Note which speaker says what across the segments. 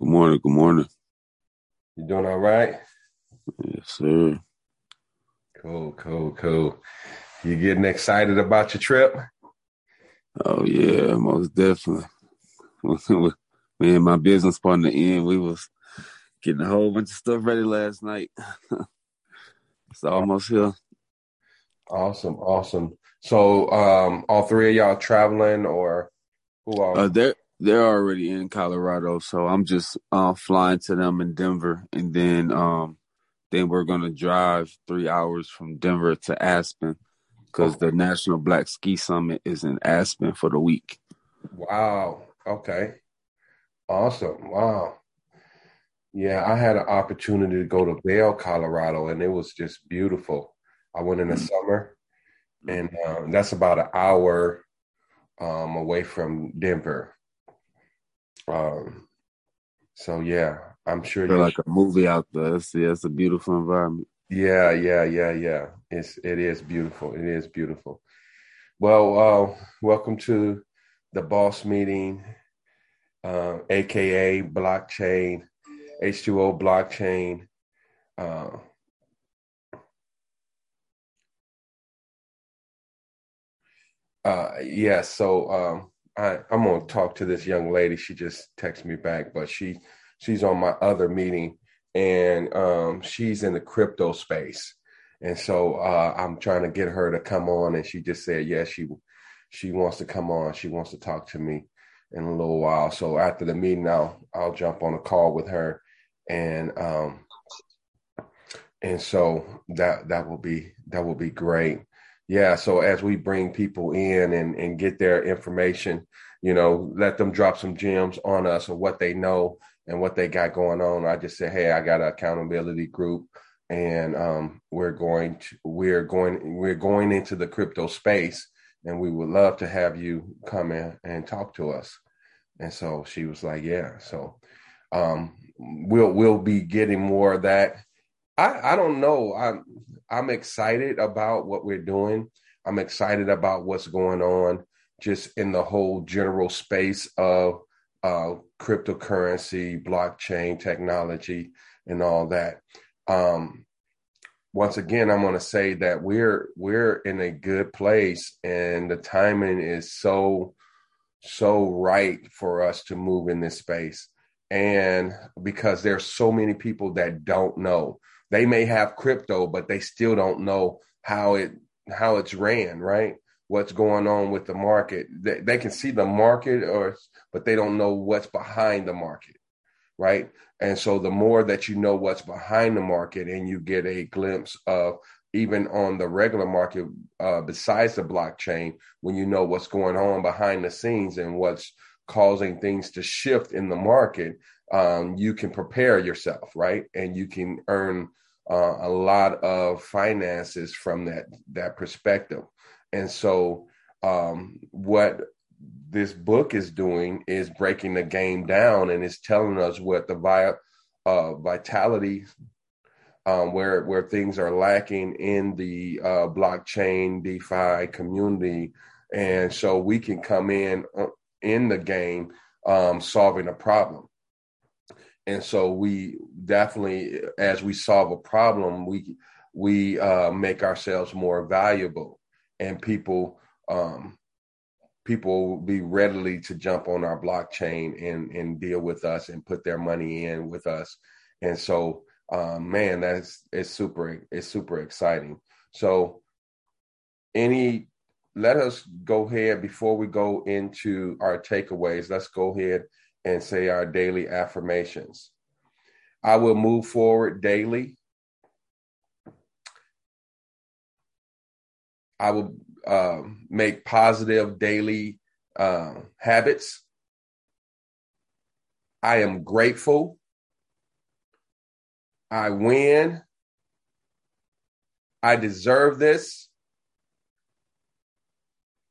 Speaker 1: Good morning. Good morning.
Speaker 2: You doing all right?
Speaker 1: Yes, sir.
Speaker 2: Cool, cool, cool. You getting excited about your trip?
Speaker 1: Oh yeah, most definitely. Me and my business partner Ian, we was getting a whole bunch of stuff ready last night. it's almost here.
Speaker 2: Awesome, awesome. So, um, all three of y'all traveling, or who are?
Speaker 1: Uh, they're they're already in Colorado, so I'm just uh, flying to them in Denver, and then um, then we're gonna drive three hours from Denver to Aspen because the National Black Ski Summit is in Aspen for the week.
Speaker 2: Wow. Okay. Awesome. Wow. Yeah, I had an opportunity to go to Vail, Colorado, and it was just beautiful. I went in the summer, and uh, that's about an hour um, away from Denver. Um, so yeah, I'm sure you.
Speaker 1: like a movie out there. It's, yeah, it's a beautiful environment.
Speaker 2: Yeah, yeah, yeah, yeah. It's it is beautiful. It is beautiful. Well, uh, welcome to the boss meeting, uh, aka blockchain, H2O blockchain. Uh, uh, yeah, so um, I, I'm gonna talk to this young lady. She just texted me back, but she she's on my other meeting, and um, she's in the crypto space, and so uh, I'm trying to get her to come on, and she just said yes, she she wants to come on. She wants to talk to me in a little while. So after the meeting, I'll I'll jump on a call with her, and um, and so that that will be that will be great. Yeah. So as we bring people in and and get their information, you know, let them drop some gems on us or what they know and what they got going on. I just say, hey, I got an accountability group, and um, we're going to we're going we're going into the crypto space, and we would love to have you come in and talk to us. And so she was like, yeah. So um, we'll we'll be getting more of that. I I don't know. I'm I'm excited about what we're doing. I'm excited about what's going on just in the whole general space of uh, cryptocurrency, blockchain technology, and all that. Um, once again, I'm going to say that we're we're in a good place, and the timing is so so right for us to move in this space. And because there's so many people that don't know, they may have crypto, but they still don't know how it how it's ran, right? What's going on with the market? They, they can see the market, or but they don't know what's behind the market, right? And so the more that you know what's behind the market, and you get a glimpse of even on the regular market, uh, besides the blockchain, when you know what's going on behind the scenes and what's causing things to shift in the market, um, you can prepare yourself, right? And you can earn uh, a lot of finances from that that perspective. And so, um, what this book is doing is breaking the game down and it's telling us what the vi- uh, vitality um, where where things are lacking in the uh, blockchain DeFi community, and so we can come in uh, in the game um, solving a problem. And so we definitely, as we solve a problem, we we uh, make ourselves more valuable, and people um, people will be readily to jump on our blockchain and and deal with us and put their money in with us. And so um, man, that's it's super it's super exciting. So, any let us go ahead before we go into our takeaways. Let's go ahead and say our daily affirmations. I will move forward daily. I will uh, make positive daily uh, habits. I am grateful. I win. I deserve this.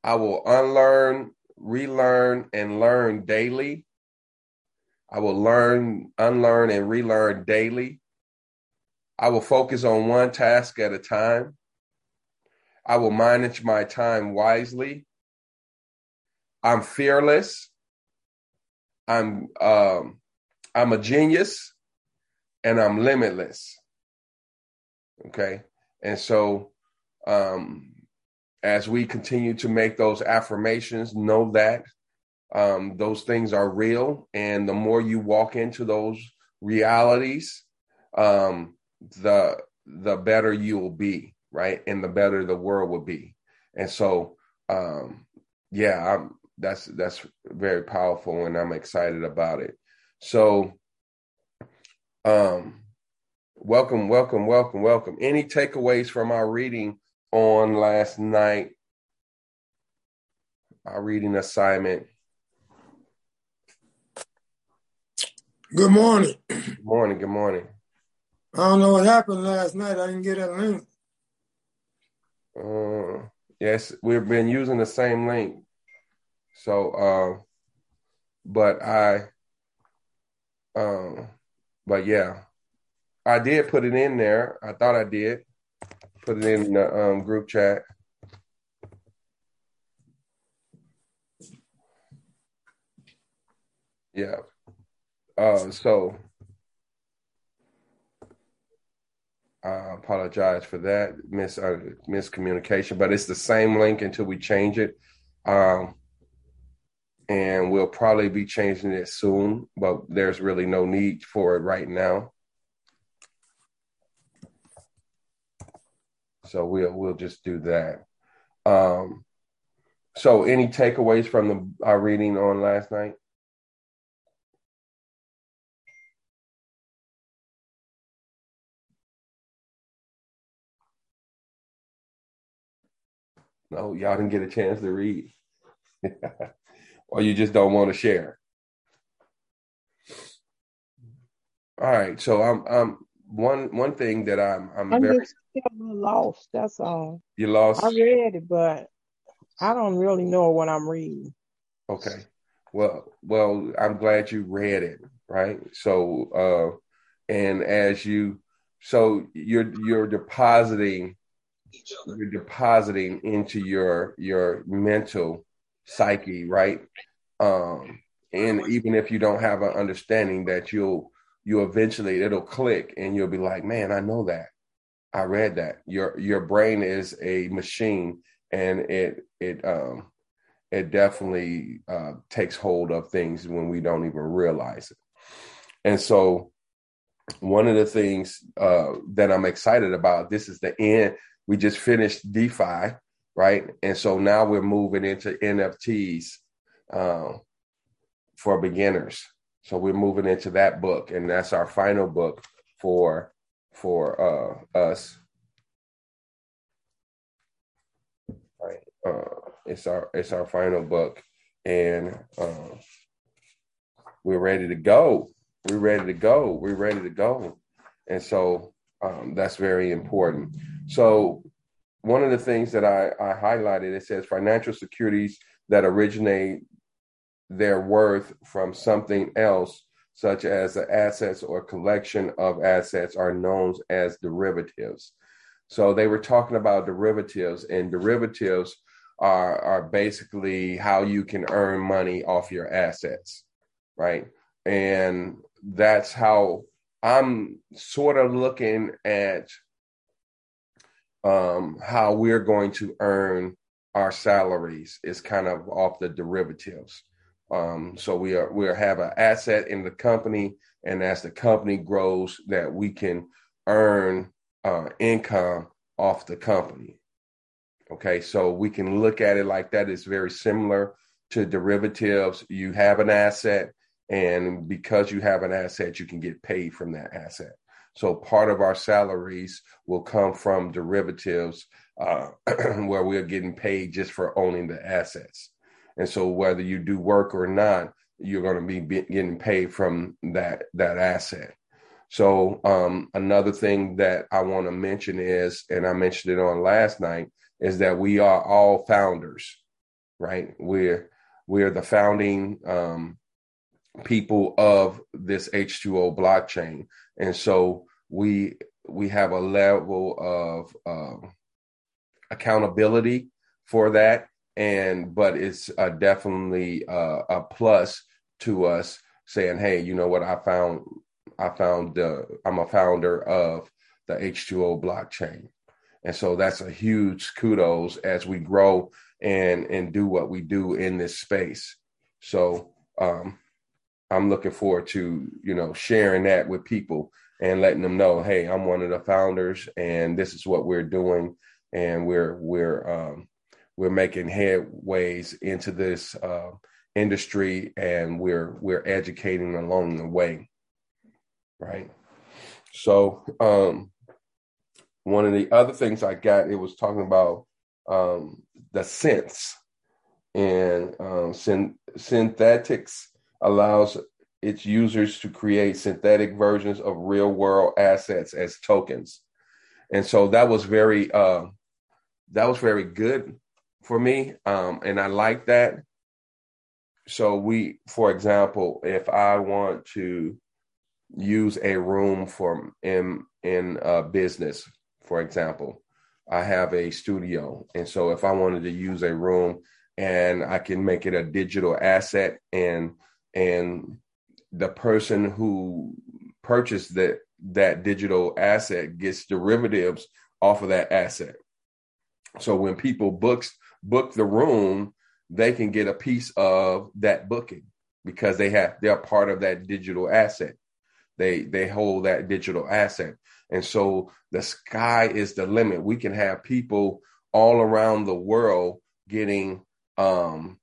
Speaker 2: I will unlearn, relearn, and learn daily. I will learn, unlearn, and relearn daily. I will focus on one task at a time. I will manage my time wisely. I'm fearless. I'm um, I'm a genius, and I'm limitless. Okay, and so um, as we continue to make those affirmations, know that um, those things are real, and the more you walk into those realities, um, the the better you will be, right, and the better the world will be. And so, um, yeah, I'm, that's that's very powerful, and I'm excited about it. So, um, welcome, welcome, welcome, welcome. Any takeaways from our reading on last night? Our reading assignment.
Speaker 3: Good morning.
Speaker 2: Good morning. Good morning.
Speaker 3: I don't know what happened last night. I didn't get that link.
Speaker 2: Uh, yes, we've been using the same link. So, uh, but I, um, but yeah, I did put it in there. I thought I did put it in the um, group chat. Yeah. Uh, so I apologize for that mis uh, miscommunication, but it's the same link until we change it. Um, and we'll probably be changing it soon, but there's really no need for it right now. So we'll we'll just do that. Um, so any takeaways from the our reading on last night? No, y'all didn't get a chance to read. or you just don't want to share. All right. So I'm um one one thing that I'm I'm,
Speaker 4: I'm
Speaker 2: very
Speaker 4: just lost. That's all.
Speaker 2: you lost.
Speaker 4: I read it, but I don't really know what I'm reading.
Speaker 2: Okay. Well, well, I'm glad you read it, right? So, uh, and as you, so you're you're depositing, you're depositing into your your mental psyche, right? Um, and even if you don't have an understanding, that you'll you eventually it'll click, and you'll be like, man, I know that, I read that. Your your brain is a machine, and it it um it definitely uh, takes hold of things when we don't even realize it. And so, one of the things uh, that I'm excited about this is the end. We just finished DeFi, right? And so now we're moving into NFTs uh, for beginners. So we're moving into that book, and that's our final book for for uh, us. Right. Uh, it's our it's our final book, and uh, we're ready to go. We're ready to go. We're ready to go, and so um, that's very important. So one of the things that I, I highlighted it says financial securities that originate their worth from something else, such as the assets or collection of assets, are known as derivatives. So they were talking about derivatives, and derivatives are are basically how you can earn money off your assets, right? And that's how I'm sort of looking at um, how we're going to earn our salaries is kind of off the derivatives. Um, so we are we have an asset in the company, and as the company grows, that we can earn uh, income off the company. Okay, so we can look at it like that. It's very similar to derivatives. You have an asset, and because you have an asset, you can get paid from that asset. So part of our salaries will come from derivatives, uh, where we're getting paid just for owning the assets. And so whether you do work or not, you're going to be, getting paid from that that asset. So um, another thing that I want to mention is, and I mentioned it on last night, is that we are all founders, right? We're we're the founding um, people of this H2O blockchain, and so we we have a level of uh, accountability for that, and but it's uh, definitely uh, a plus to us saying, "Hey, you know what? I found I found the I'm a founder of the H2O blockchain. And so that's a huge kudos as we grow and and do what we do in this space. So um, I'm looking forward to you know sharing that with people and letting them know, hey, I'm one of the founders, and this is what we're doing, and we're we're um, we're making headways into this uh, industry, and we're we're educating along the way. Right? So um, one of the other things I got, it was talking about um, the sense and um, syn- Synthetix allows its users to create synthetic versions of real world assets as tokens. And so that was very uh, that was very good for me. Um, and I like that. So we, for example, if I want to use a room for in in a business for example i have a studio and so if i wanted to use a room and i can make it a digital asset and and the person who purchased that that digital asset gets derivatives off of that asset so when people books book the room they can get a piece of that booking because they have they're part of that digital asset they they hold that digital asset. And so the sky is the limit. We can have people all around the world getting um,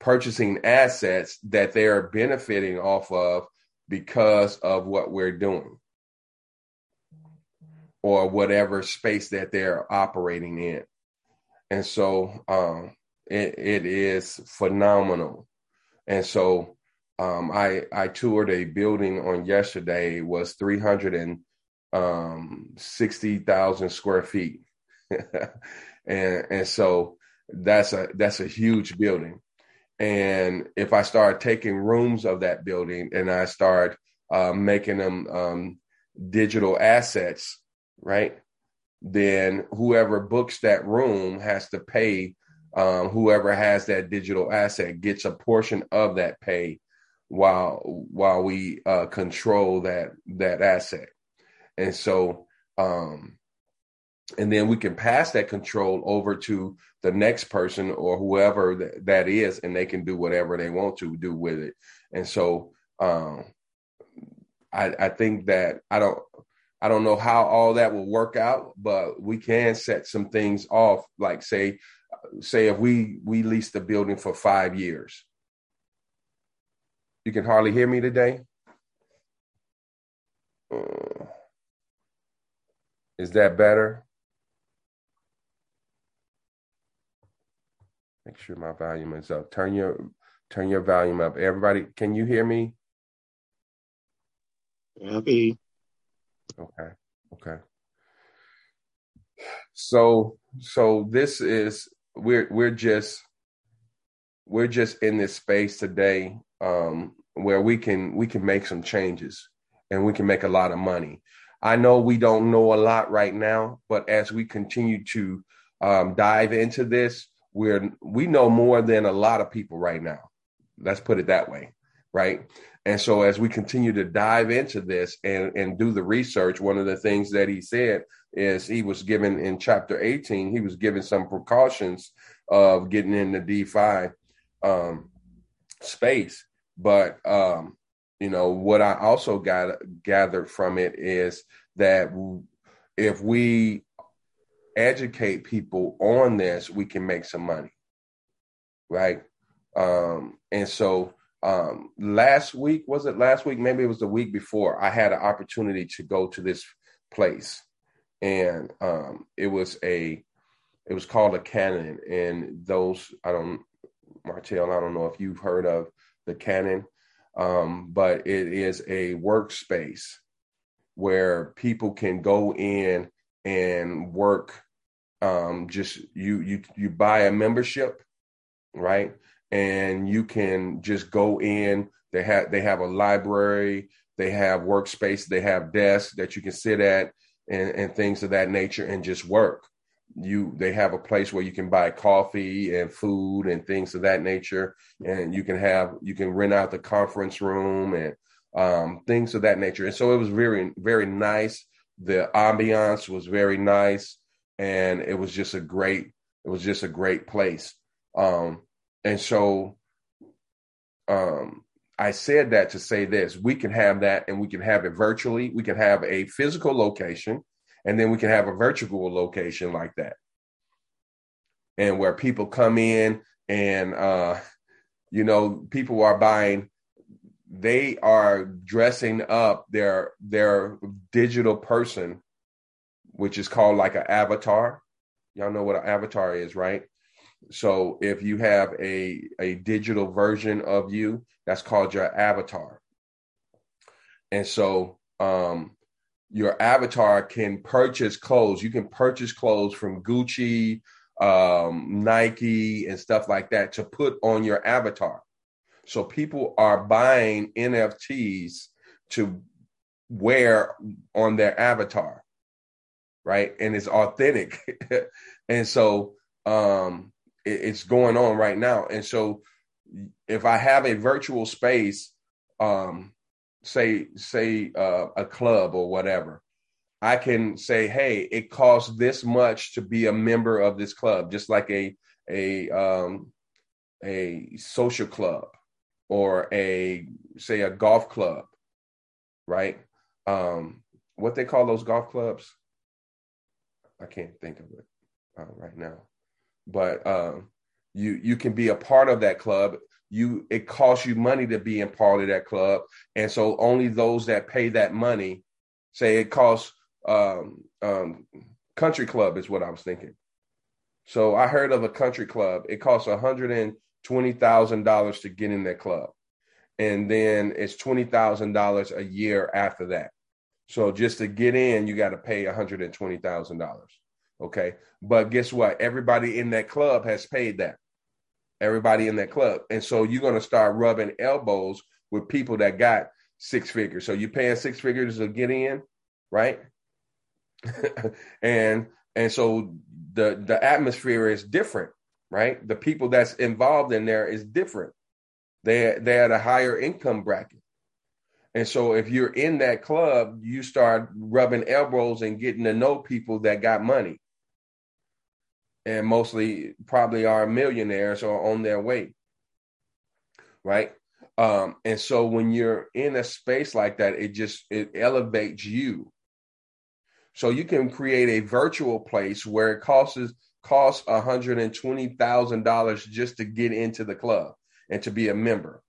Speaker 2: purchasing assets that they are benefiting off of because of what we're doing or whatever space that they're operating in. And so um, it, it is phenomenal. And so um, I I toured a building on yesterday was three hundred and um, sixty thousand square feet, and and so that's a that's a huge building. And if I start taking rooms of that building and I start uh, making them um, digital assets, right? Then whoever books that room has to pay. Um, whoever has that digital asset gets a portion of that pay while while we uh, control that that asset. And so, um, and then we can pass that control over to the next person or whoever that, that is, and they can do whatever they want to do with it. And so, um, I, I think that I don't. I don't know how all that will work out, but we can set some things off. Like say, say if we we lease the building for five years, you can hardly hear me today. Uh, is that better? Make sure my volume is up. Turn your turn your volume up. Everybody, can you hear me?
Speaker 5: Okay.
Speaker 2: Okay. Okay. So so this is we're we're just we're just in this space today um, where we can we can make some changes and we can make a lot of money. I know we don't know a lot right now, but as we continue to um, dive into this, we're we know more than a lot of people right now. Let's put it that way, right? And so as we continue to dive into this and and do the research, one of the things that he said is he was given in chapter 18, he was given some precautions of getting in the DeFi um, space. But um, you know what I also got gathered from it is that if we educate people on this, we can make some money, right? Um, and so um, last week was it last week? Maybe it was the week before. I had an opportunity to go to this place, and um, it was a it was called a cannon, and those I don't Martell. I don't know if you've heard of the Canon, um, but it is a workspace where people can go in and work. Um, just you you you buy a membership, right? And you can just go in. They have they have a library. They have workspace. They have desks that you can sit at and, and things of that nature and just work you they have a place where you can buy coffee and food and things of that nature and you can have you can rent out the conference room and um, things of that nature and so it was very very nice the ambiance was very nice and it was just a great it was just a great place. Um, and so um, i said that to say this we can have that and we can have it virtually. We can have a physical location and then we can have a virtual location like that. And where people come in and uh you know people are buying they are dressing up their their digital person which is called like an avatar y'all know what an avatar is right so if you have a a digital version of you that's called your avatar and so um your avatar can purchase clothes. You can purchase clothes from Gucci, um, Nike, and stuff like that to put on your avatar. So people are buying NFTs to wear on their avatar, right? And it's authentic. and so um, it, it's going on right now. And so if I have a virtual space, um, say say uh, a club or whatever i can say hey it costs this much to be a member of this club just like a a um a social club or a say a golf club right um what they call those golf clubs i can't think of it uh, right now. But um you you can be a part of that club. You it costs you money to be in part of that club. And so only those that pay that money say it costs um, um, country club is what i was thinking. So i heard of a country club. It costs $120000 to get in that club. And then it's $20000 a year after that so just to get in you got to pay $120000 okay but guess what everybody in that club has paid that everybody in that club. And so you're going to start rubbing elbows with people that got six figures. So you're paying six figures to get in, right? and and so the the atmosphere is different, right? The people that's involved in there is different. They they're at a higher income bracket. And so if you're in that club, you start rubbing elbows and getting to know people that got money and mostly probably are millionaires or on their way. Right. Um, and so when you're in a space like that, it just it elevates you. So you can create a virtual place where it costs costs $120,000 just to get into the club and to be a member.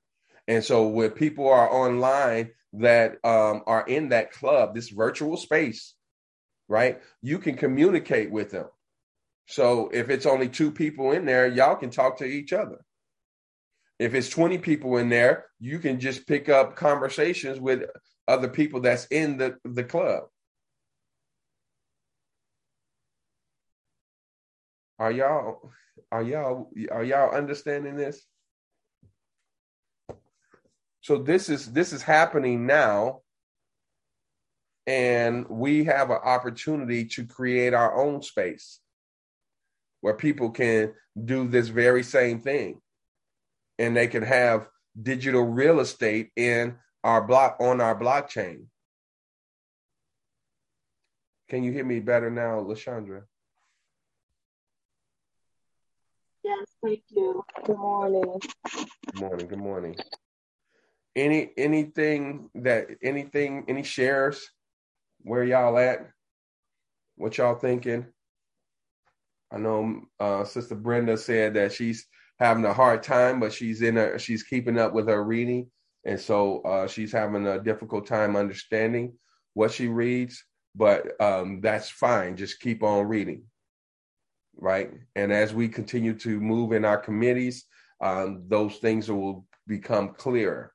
Speaker 2: And so when people are online that um, are in that club, this virtual space, right? You can communicate with them. So if it's only two people in there, y'all can talk to each other. If it's 20 people in there, you can just pick up conversations with other people that's in the, the club. Are y'all are y'all are y'all understanding this? So this is this is happening now and we have an opportunity to create our own space where people can do this very same thing and they can have digital real estate in our block on our blockchain. Can you hear me better now, Lashandra?
Speaker 5: Yes, thank you. Good morning.
Speaker 2: Good morning. Good morning. Any anything that anything any shares where y'all at? What y'all thinking? I know uh, Sister Brenda said that she's having a hard time, but she's in a she's keeping up with her reading, and so uh, she's having a difficult time understanding what she reads. But um, that's fine. Just keep on reading, right? And as we continue to move in our committees, um, those things will become clearer.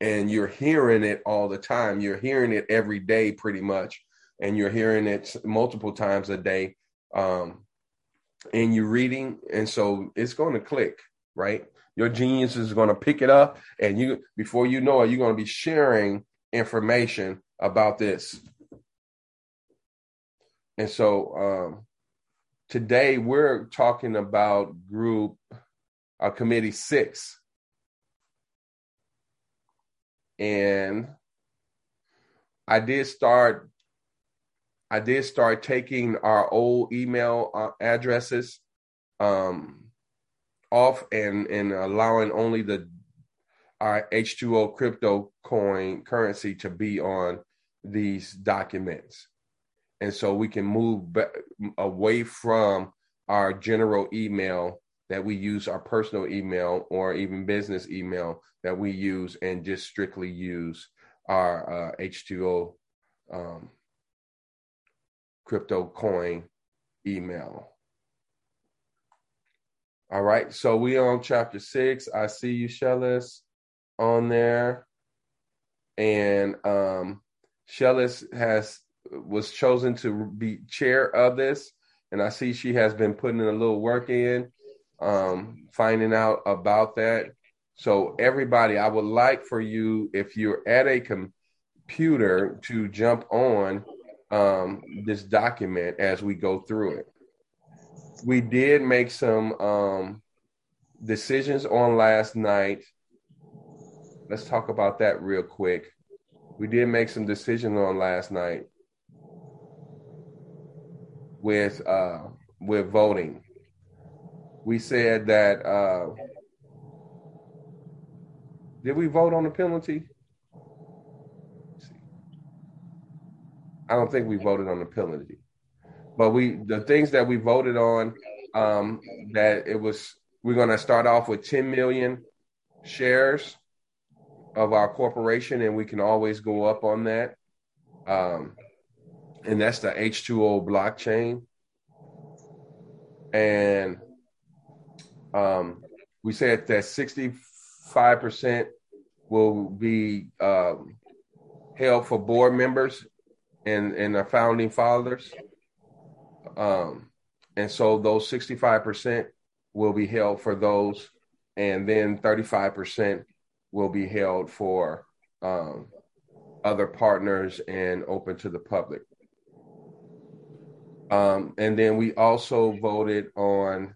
Speaker 2: And you're hearing it all the time. You're hearing it every day, pretty much, and you're hearing it multiple times a day. Um, and you're reading, and so it's going to click, right? Your genius is going to pick it up, and you before you know it, you're going to be sharing information about this. And so um, today we're talking about group uh, committee six. And I did start I did start taking our old email uh, addresses um, off and and allowing only the our H2O crypto coin currency to be on these documents. And so we can move back, away from our general email that we use, our personal email or even business email that we use, and just strictly use our uh, H2O um, crypto coin email. All right, so we on chapter six. I see you, Shellis on there, and um, Shellis has was chosen to be chair of this, and I see she has been putting a little work in, um, finding out about that. So everybody, I would like for you, if you're at a computer, to jump on um, this document as we go through it. We did make some um, decisions on last night let's talk about that real quick. We did make some decisions on last night with uh, with voting. We said that uh, did we vote on the penalty? I don't think we voted on the penalty, but we the things that we voted on um, that it was we're going to start off with 10 million shares of our corporation, and we can always go up on that. Um, and that's the H2O blockchain. And um, we said that 65% will be um, held for board members and, and the founding fathers. Um, and so those 65% will be held for those, and then 35% will be held for um, other partners and open to the public. Um, and then we also voted on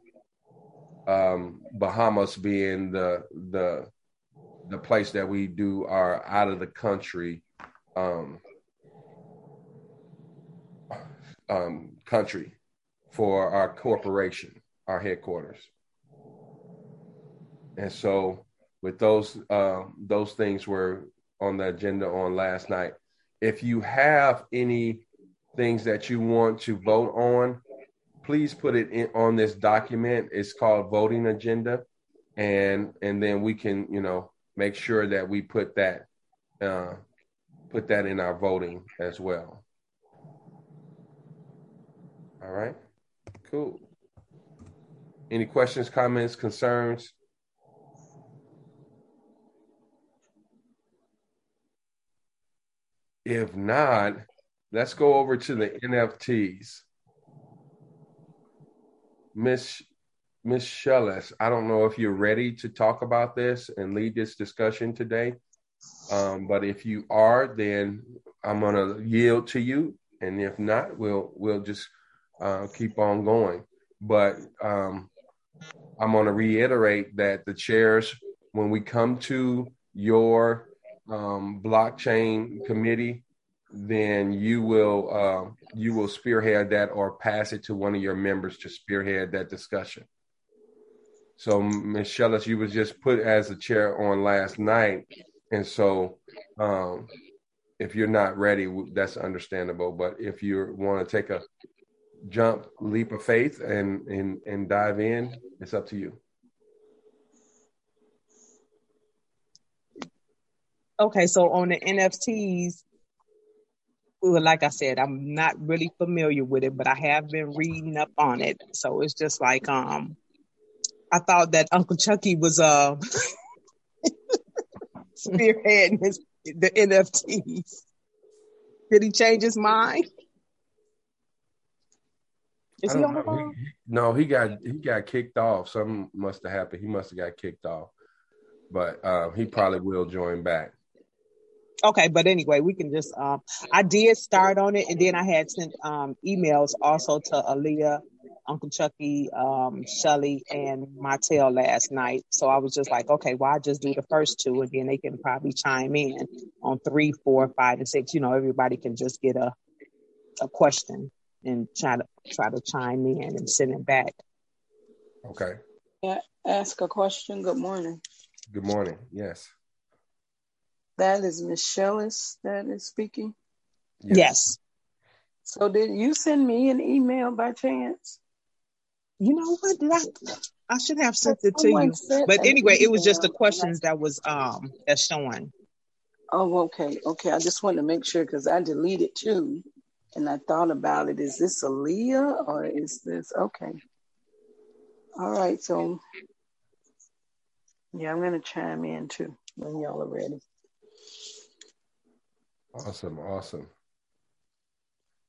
Speaker 2: um, Bahamas being the the the place that we do our out of the country um, um, country for our corporation, our headquarters. And so with those uh, those things were on the agenda on last night. If you have any things that you want to vote on, please put it in on this document. It's called voting agenda, and and then we can you know make sure that we put that uh, put that in our voting as well. All right, cool. Any questions, comments, concerns? If not, let's go over to the NFTs. Miss Miss Shellis, I don't know if you're ready to talk about this and lead this discussion today. Um, but if you are, then I'm gonna yield to you, and if not, we'll we'll just uh, keep on going. But um, I'm gonna reiterate that the chairs, when we come to your um, blockchain committee, then you will uh, you will spearhead that or pass it to one of your members to spearhead that discussion. So, Michelle, as you was just put as a chair on last night, and so um, if you're not ready, that's understandable. But if you want to take a jump leap of faith and and and dive in, it's up to you.
Speaker 4: Okay, so on the NFTs, like I said, I'm not really familiar with it, but I have been reading up on it. So it's just like um I thought that Uncle Chucky was uh spearheading his the NFTs. Did he change his mind? Is he on the phone?
Speaker 2: No, he got he got kicked off. Something must have happened. He must have got kicked off. But uh, he probably will join back.
Speaker 4: Okay, but anyway, we can just um I did start on it and then I had sent um emails also to Aaliyah, Uncle Chucky, um, Shelly and Martell last night. So I was just like, okay, well I just do the first two and then they can probably chime in on three, four, five, and six. You know, everybody can just get a a question and try to try to chime in and send it back.
Speaker 2: Okay.
Speaker 5: Yeah, ask a question. Good morning.
Speaker 2: Good morning. Yes.
Speaker 5: That is Michelle that is speaking.
Speaker 4: Yes.
Speaker 5: So did you send me an email by chance?
Speaker 4: You know what? Did I I should have sent it to you. But anyway, it was just the questions that was um that's showing.
Speaker 5: Oh, okay, okay. I just wanted to make sure because I deleted two, and I thought about it. Is this Aaliyah or is this okay? All right, so yeah, I'm gonna chime in too when y'all are ready.
Speaker 2: Awesome. Awesome.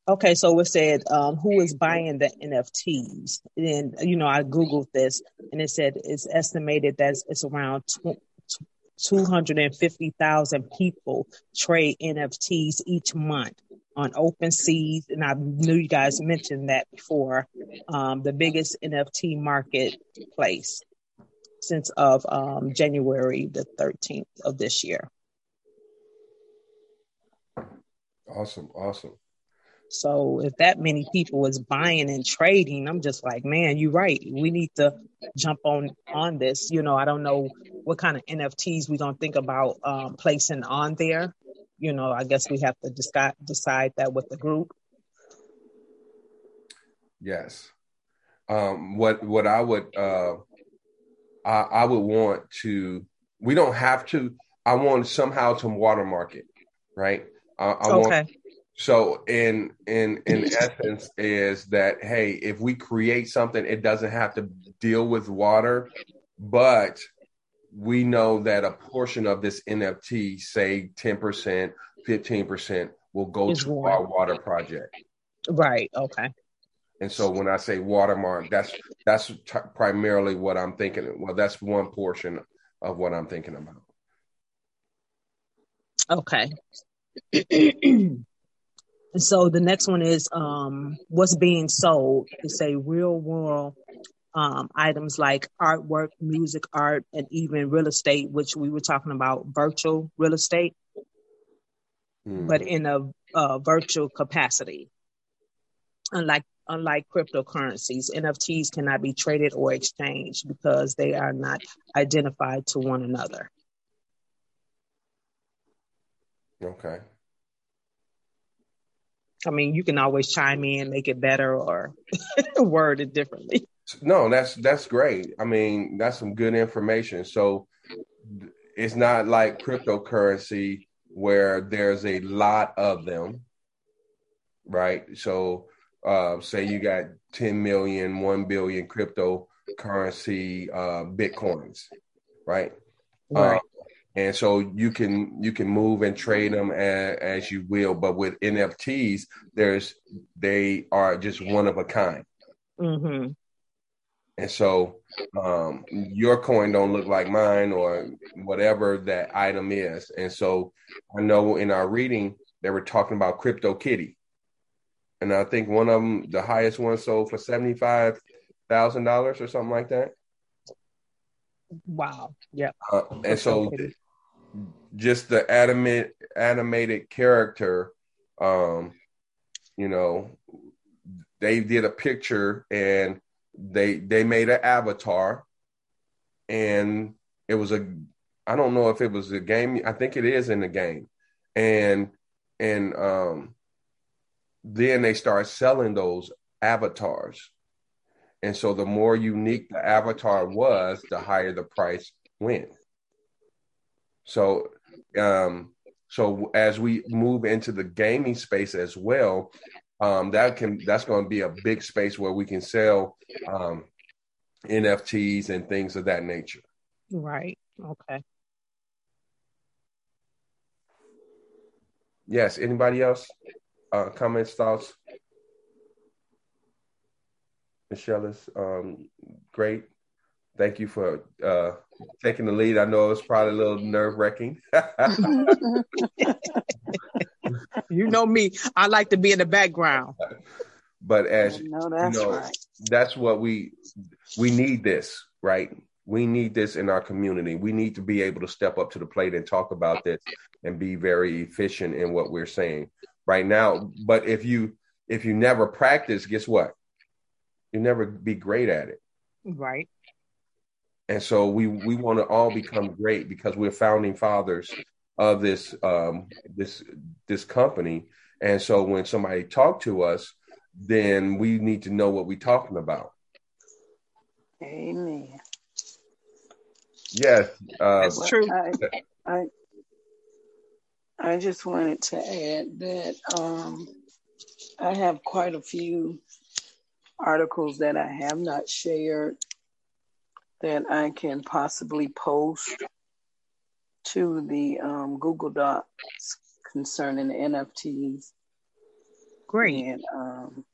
Speaker 4: Okay, so it said um, who is buying the NFTs, and you know I googled this, and it said it's estimated that it's around two hundred and fifty thousand people trade NFTs each month on OpenSea, and I knew you guys mentioned that before. Um, the biggest NFT marketplace since of um, January the thirteenth of this year.
Speaker 2: Awesome. Awesome.
Speaker 4: So if that many people is buying and trading, I'm just like, man, you're right. We need to jump on on this. You know, I don't know what kind of NFTs we're gonna think about um, placing on there. You know, I guess we have to decide decide that with the group.
Speaker 2: Yes. Um, what what I would uh, I, I would want to. We don't have to. I want somehow to watermark it, right? I, I want
Speaker 4: Okay.
Speaker 2: So in in in essence is that hey, if we create something, it doesn't have to deal with water, but we know that a portion of this NFT, say ten percent, fifteen percent, will go
Speaker 4: Is
Speaker 2: to
Speaker 4: water.
Speaker 2: our water project.
Speaker 4: Right. Okay.
Speaker 2: And so when I say watermark, that's that's t- primarily what I'm thinking. Well, that's one portion of what I'm thinking about.
Speaker 4: Okay. So the next one is um, what's being sold. It's a real world um, items like artwork, music, art, and even real estate, which we were talking about virtual real estate,
Speaker 2: Hmm.
Speaker 4: but in a uh, virtual capacity. Unlike unlike cryptocurrencies, NFTs cannot be traded or exchanged because they are not identified to one another.
Speaker 2: Okay.
Speaker 4: I mean, you can always chime in, make it better, or word it differently.
Speaker 2: No, that's that's great. I mean, that's some good information. So it's not like cryptocurrency where there's a lot of them, right? So uh, say you got 10 million, 1 billion cryptocurrency uh, bitcoins, right?
Speaker 4: Right.
Speaker 2: Uh, and so you can you can move and trade them as, as you will, but with NFTs, there's they are just one of a kind.
Speaker 4: hmm
Speaker 2: And so um, your coin don't look like mine or whatever that item is. And so I know in our reading they were talking about Crypto Kitty, and I think one of them, the highest one, sold for seventy five thousand dollars or something like that.
Speaker 4: Wow. Yeah.
Speaker 2: Uh, and so just the animate animated character, um, you know, they did a picture and they they made an avatar and it was a I don't know if it was a game I think it is in the game. And and um then they start selling those avatars. And so the more unique the avatar was the higher the price went so um so as we move into the gaming space as well um that can that's going to be a big space where we can sell um NFTs and things of that nature.
Speaker 4: Right. Okay.
Speaker 2: Yes. Anybody else? Uh, comments, thoughts? Michelle is um, great. Thank you for uh, taking the lead. I know it was probably a little nerve wracking.
Speaker 4: you know me. I like to be in the background.
Speaker 2: But as no, that's you know, right. that's what we we need this, right? We need this in our community. We need to be able to step up to the plate and talk about this and be very efficient in what we're saying right now. But if you if you never practice, guess what? You never be great at it.
Speaker 4: Right.
Speaker 2: And so we we want to all become great because we're founding fathers of this um this this company. And so when somebody talk to us, then we need to know what we're talking about.
Speaker 5: Amen.
Speaker 2: Yes,
Speaker 4: uh, that's true.
Speaker 5: I, I, I just wanted to add that um, I have quite a few articles that I have not shared that I can possibly post to the um, Google Docs concerning the NFTs.
Speaker 4: Great.
Speaker 5: And um,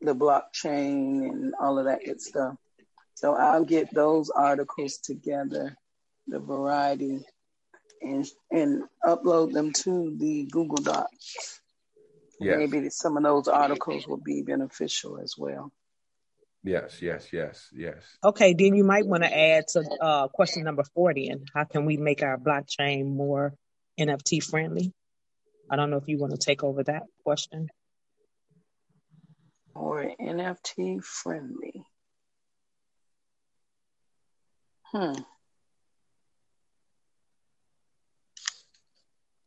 Speaker 5: the blockchain and all of that good stuff. So I'll get those articles together, the variety, and and upload them to the Google Docs. Yes. Maybe some of those articles will be beneficial as well.
Speaker 2: Yes, yes, yes, yes.
Speaker 4: Okay, then you might want to add to uh, question number 40 and how can we make our blockchain more NFT friendly? I don't know if you want to take over that question.
Speaker 5: More NFT friendly. Hmm.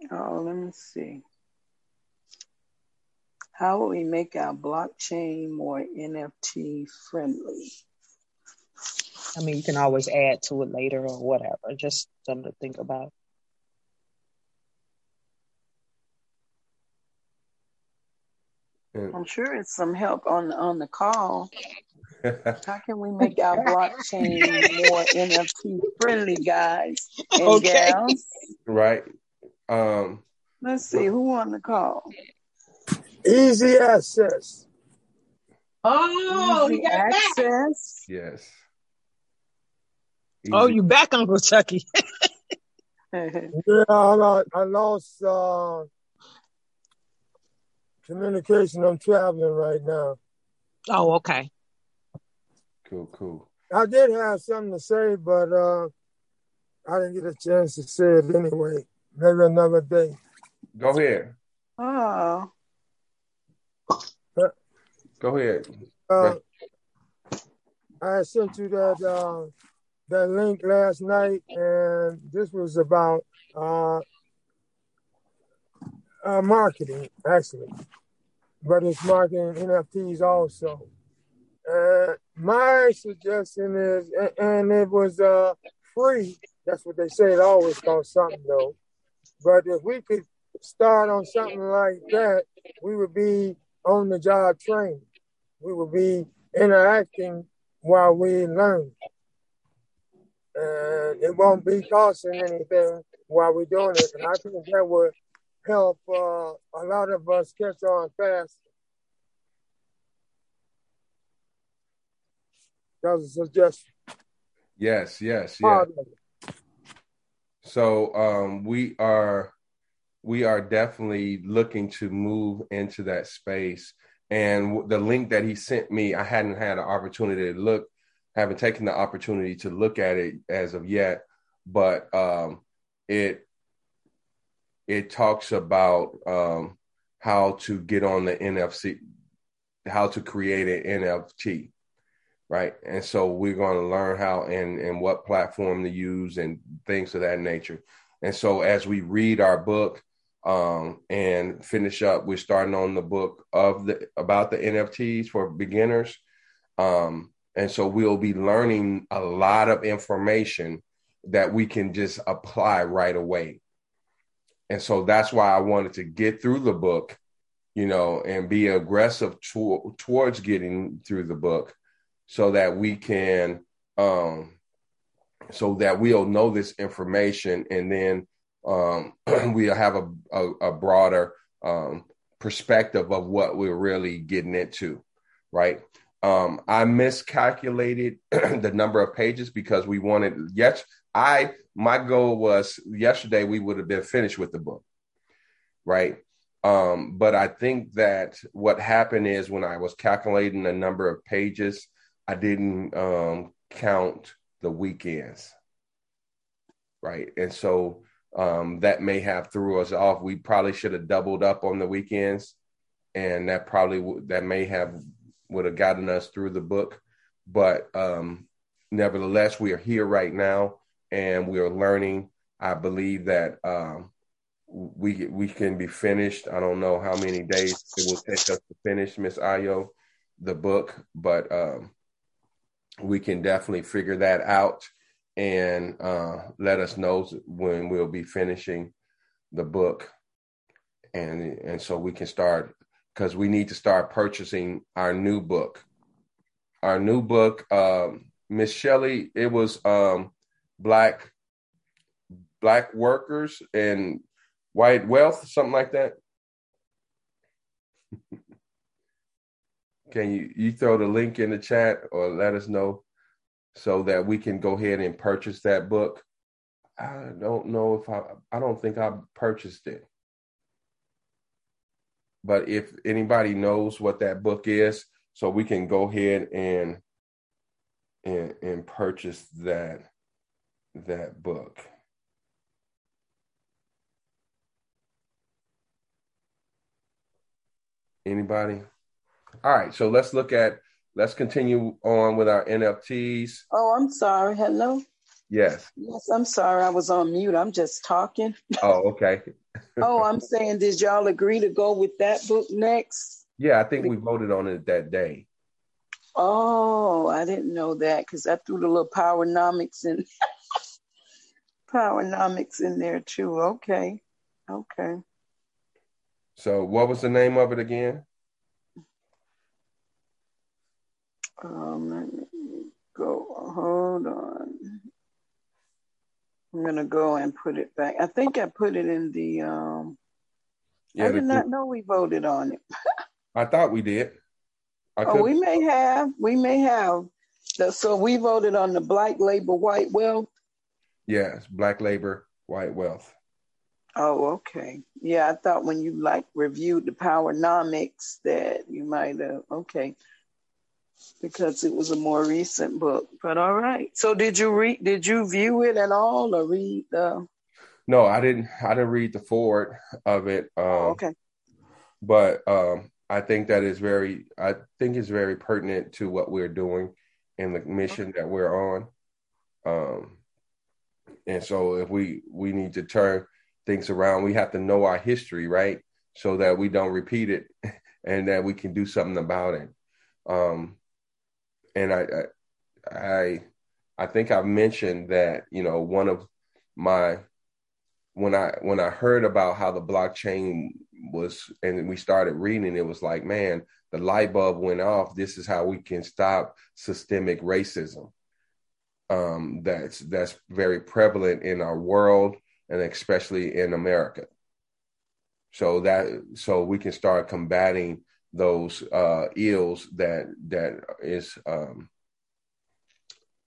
Speaker 5: Oh, let me see. How will we make our blockchain more NFT friendly?
Speaker 4: I mean, you can always add to it later or whatever. Just something to think about.
Speaker 5: I'm sure it's some help on on the call. How can we make our blockchain more NFT friendly, guys and okay. gals?
Speaker 2: Right. Um,
Speaker 5: Let's see who on the call.
Speaker 3: Easy access.
Speaker 5: Oh, Easy access.
Speaker 2: Yes.
Speaker 4: Easy. Oh, you back, Uncle Chucky?
Speaker 3: yeah, I, I lost uh, communication. I'm traveling right now.
Speaker 4: Oh, okay.
Speaker 2: Cool, cool.
Speaker 3: I did have something to say, but uh, I didn't get a chance to say it anyway. Maybe another day.
Speaker 2: Go ahead.
Speaker 5: Oh.
Speaker 2: Go ahead.
Speaker 3: Uh, I sent you that uh, that link last night, and this was about uh, uh, marketing, actually, but it's marketing NFTs also. Uh, my suggestion is, and, and it was uh, free. That's what they say. It always costs something though. But if we could start on something like that, we would be on the job training. We will be interacting while we learn. And it won't be costing anything while we're doing it. And I think that would help uh, a lot of us catch on fast. That was a suggestion.
Speaker 2: Yes, yes, yes. So um, we are we are definitely looking to move into that space. And the link that he sent me, I hadn't had an opportunity to look, haven't taken the opportunity to look at it as of yet, but um, it it talks about um, how to get on the NFC, how to create an NFT, right? And so we're going to learn how and and what platform to use and things of that nature. And so as we read our book um, and finish up, we're starting on the book of the about the NFTs for beginners. Um, and so we'll be learning a lot of information that we can just apply right away. And so that's why I wanted to get through the book, you know, and be aggressive to- towards getting through the book so that we can um, so that we'll know this information and then um, we'll have a, a, a broader um, perspective of what we're really getting into, right? Um, I miscalculated the number of pages because we wanted, yes, I, my goal was yesterday we would have been finished with the book, right? Um, but I think that what happened is when I was calculating the number of pages, I didn't um, count the weekends, right? And so um, that may have threw us off. We probably should have doubled up on the weekends, and that probably that may have would have gotten us through the book. But um, nevertheless, we are here right now, and we are learning. I believe that um, we we can be finished. I don't know how many days it will take us to finish, Miss Ayo, the book, but um, we can definitely figure that out and uh, let us know when we'll be finishing the book, and and so we can start because we need to start purchasing our new book. Our new book, um, Miss Shelley, it was um, black black workers and white wealth, something like that. Can you you throw the link in the chat or let us know? So that we can go ahead and purchase that book. I don't know if I, I don't think I purchased it. But if anybody knows what that book is, so we can go ahead and and, and purchase that that book. Anybody? All right, so let's look at let's continue on with our NFTs.
Speaker 5: Oh, I'm sorry. Hello.
Speaker 2: Yes.
Speaker 5: Yes, I'm sorry. I was on mute. I'm just talking.
Speaker 2: Oh, okay.
Speaker 5: oh, I'm saying, did y'all agree to go with that book next?
Speaker 2: Yeah, I think we voted on it that day.
Speaker 5: Oh, I didn't know that because I threw the little powernomics in powernomics in there too. Okay. Okay.
Speaker 2: So what was the name of it again?
Speaker 5: Um, let me go. Hold on. I'm gonna go and put it back. I think I put it in the. Um, yeah, I did not know we voted on it.
Speaker 2: I thought we did.
Speaker 5: I oh, we may have. We may have. So we voted on the Black Labor White Wealth.
Speaker 2: Yes, Black Labor White Wealth.
Speaker 5: Oh, okay. Yeah, I thought when you like reviewed the Powernomics that you might have. Okay because it was a more recent book. But all right. So did you read? Did you view it at all, or read the?
Speaker 2: No, I didn't. I didn't read the forward of it. Um,
Speaker 5: oh, okay.
Speaker 2: But um, I think that is very. I think it's very pertinent to what we're doing and the mission okay. that we're on. Um, and so if we we need to turn things around, we have to know our history, right? So that we don't repeat it, and that we can do something about it. Um, and I, I, I think I mentioned that you know one of my when I when I heard about how the blockchain was and we started reading, it was like, man, the light bulb went off. This is how we can stop systemic racism. Um, that's that's very prevalent in our world and especially in America. So that so we can start combating those uh, ills that that is um,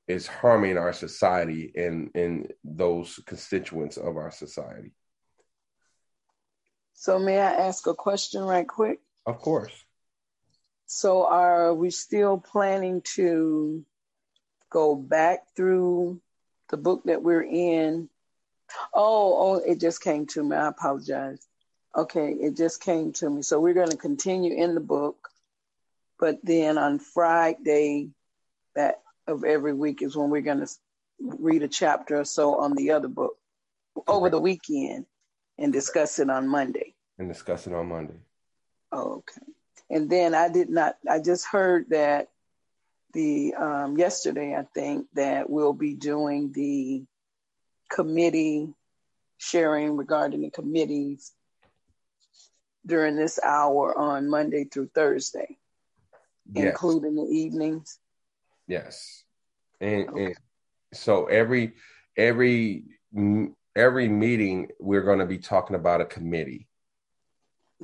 Speaker 2: is harming our society and and those constituents of our society.
Speaker 5: So, may I ask a question right quick?
Speaker 2: Of course.
Speaker 5: So, are we still planning to go back through the book that we're in? Oh, oh, it just came to me. I apologize. Okay, it just came to me. So we're going to continue in the book, but then on Friday that of every week is when we're going to read a chapter or so on the other book over the weekend and discuss it on Monday.
Speaker 2: And discuss it on Monday.
Speaker 5: okay. And then I did not. I just heard that the um, yesterday I think that we'll be doing the committee sharing regarding the committees during this hour on Monday through Thursday, yes. including the evenings.
Speaker 2: Yes, and, okay. and so every every every meeting we're going to be talking about a committee.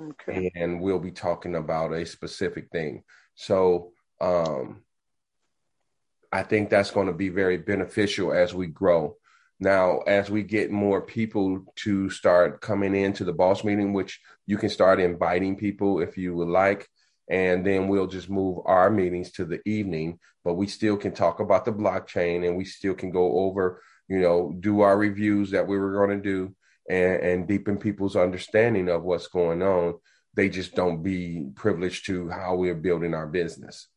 Speaker 2: Okay. And we'll be talking about a specific thing. So um I think that's going to be very beneficial as we grow. Now, as we get more people to start coming into the boss meeting, which you can start inviting people if you would like, and then we'll just move our meetings to the evening, but we still can talk about the blockchain and we still can go over, you know, do our reviews that we were going to do and, and deepen people's understanding of what's going on. They just don't be privileged to how we're building our business.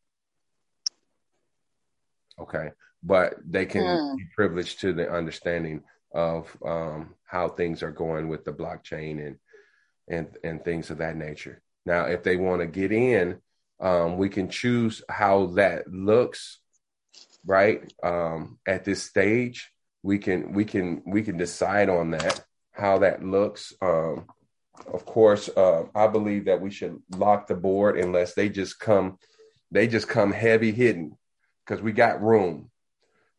Speaker 2: Okay. But they can mm. be privileged to the understanding of um, how things are going with the blockchain and and and things of that nature. Now, if they want to get in, um, we can choose how that looks, right? Um, at this stage, we can we can we can decide on that how that looks. Um, of course, uh, I believe that we should lock the board unless they just come they just come heavy hidden because we got room.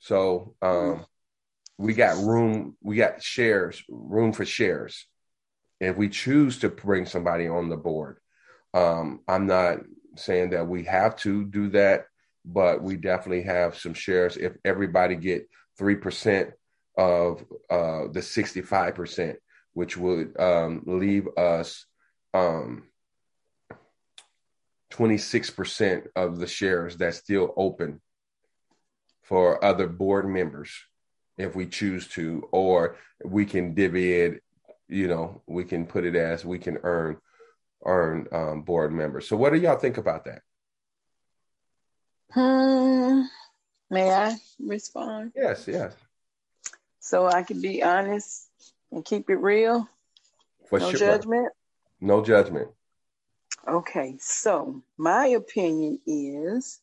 Speaker 2: So um, we got room, we got shares, room for shares. If we choose to bring somebody on the board, um, I'm not saying that we have to do that, but we definitely have some shares. If everybody get three percent of uh, the 65 percent, which would um, leave us um, 26% of the shares that's still open for other board members if we choose to, or we can divvy it, you know, we can put it as we can earn earn um, board members. So what do y'all think about that?
Speaker 5: Hmm. May I respond?
Speaker 2: Yes, yes.
Speaker 5: So I can be honest and keep it real. For no sure. judgment.
Speaker 2: No judgment.
Speaker 5: Okay, so my opinion is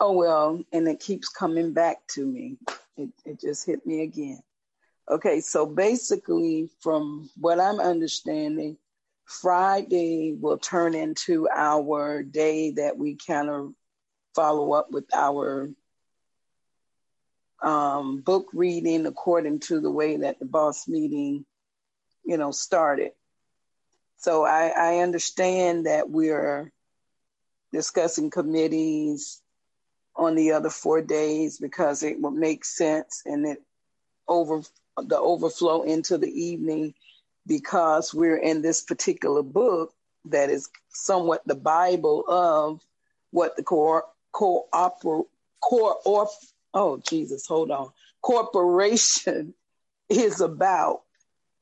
Speaker 5: Oh well, and it keeps coming back to me. It, it just hit me again. Okay, so basically, from what I'm understanding, Friday will turn into our day that we kind of follow up with our um, book reading according to the way that the boss meeting, you know, started. So I, I understand that we're discussing committees, on the other four days because it would make sense and it over the overflow into the evening because we're in this particular book that is somewhat the Bible of what the core core opera core or oh Jesus, hold on. Corporation is about.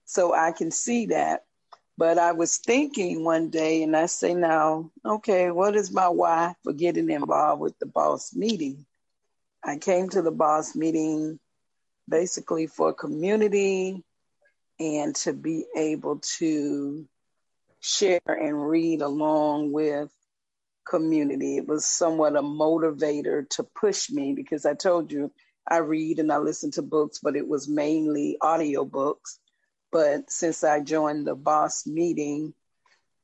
Speaker 5: So I can see that. But I was thinking one day, and I say now, okay, what is my why for getting involved with the boss meeting? I came to the boss meeting basically for community and to be able to share and read along with community. It was somewhat a motivator to push me because I told you I read and I listen to books, but it was mainly audio books. But since I joined the boss meeting,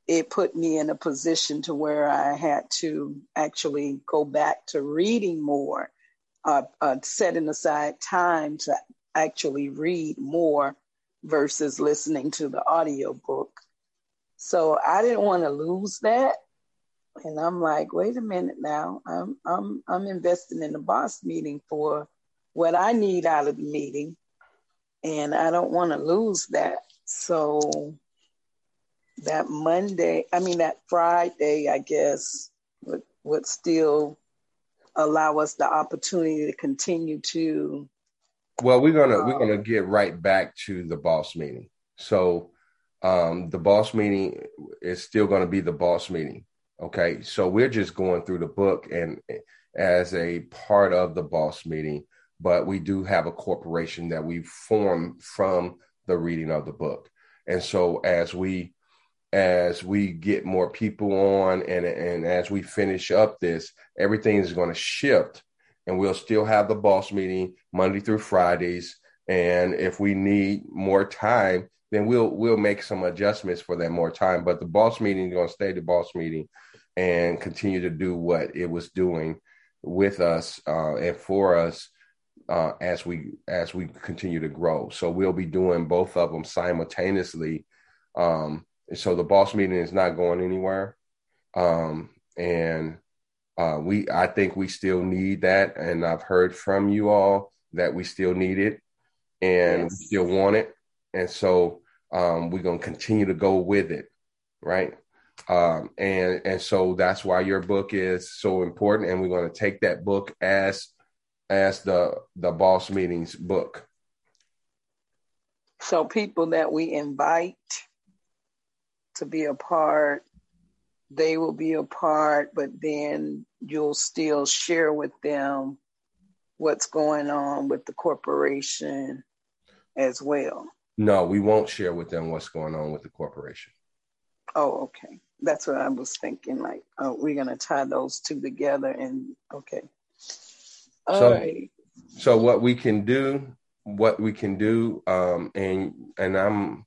Speaker 5: it put me in a position to where I had to actually go back to reading more, uh, uh, setting aside time to actually read more versus listening to the audio book. So I didn't want to lose that. And I'm like, wait a minute now. I'm I'm I'm investing in the boss meeting for what I need out of the meeting and I don't want to lose that. So that Monday, I mean that Friday, I guess would would still allow us the opportunity to continue to.
Speaker 2: Well, we're gonna we're gonna get right back to the boss meeting. So um, the boss meeting is still going to be the boss meeting. Okay, so we're just going through the book and as a part of the boss meeting but we do have a corporation that we formed from the reading of the book. And so as we as we get more people on and and as we finish up this, everything is going to shift and we'll still have the boss meeting Monday through Fridays. And if we need more time, then we'll we'll make some adjustments for that more time. But the boss meeting is going to stay the boss meeting and continue to do what it was doing with us uh, and for us uh, as we as we continue to grow. So we'll be doing both of them simultaneously. Um, so the boss meeting is not going anywhere, um, and uh, we I think we still need that, and I've heard from you all that we still need it, and yes. we still want it, and so um, we're gonna continue to go with it, right? Um, and and so that's why your book is so important, and we're going to take that book as as the the boss meetings book.
Speaker 5: So people that we invite to be a part, they will be a part, but then you'll still share with them what's going on with the corporation as well.
Speaker 2: No, we won't share with them what's going on with the corporation.
Speaker 5: Oh, okay. That's what I was thinking. Like, oh, we're gonna tie those two together, and okay.
Speaker 2: So, so what we can do, what we can do, um, and and I'm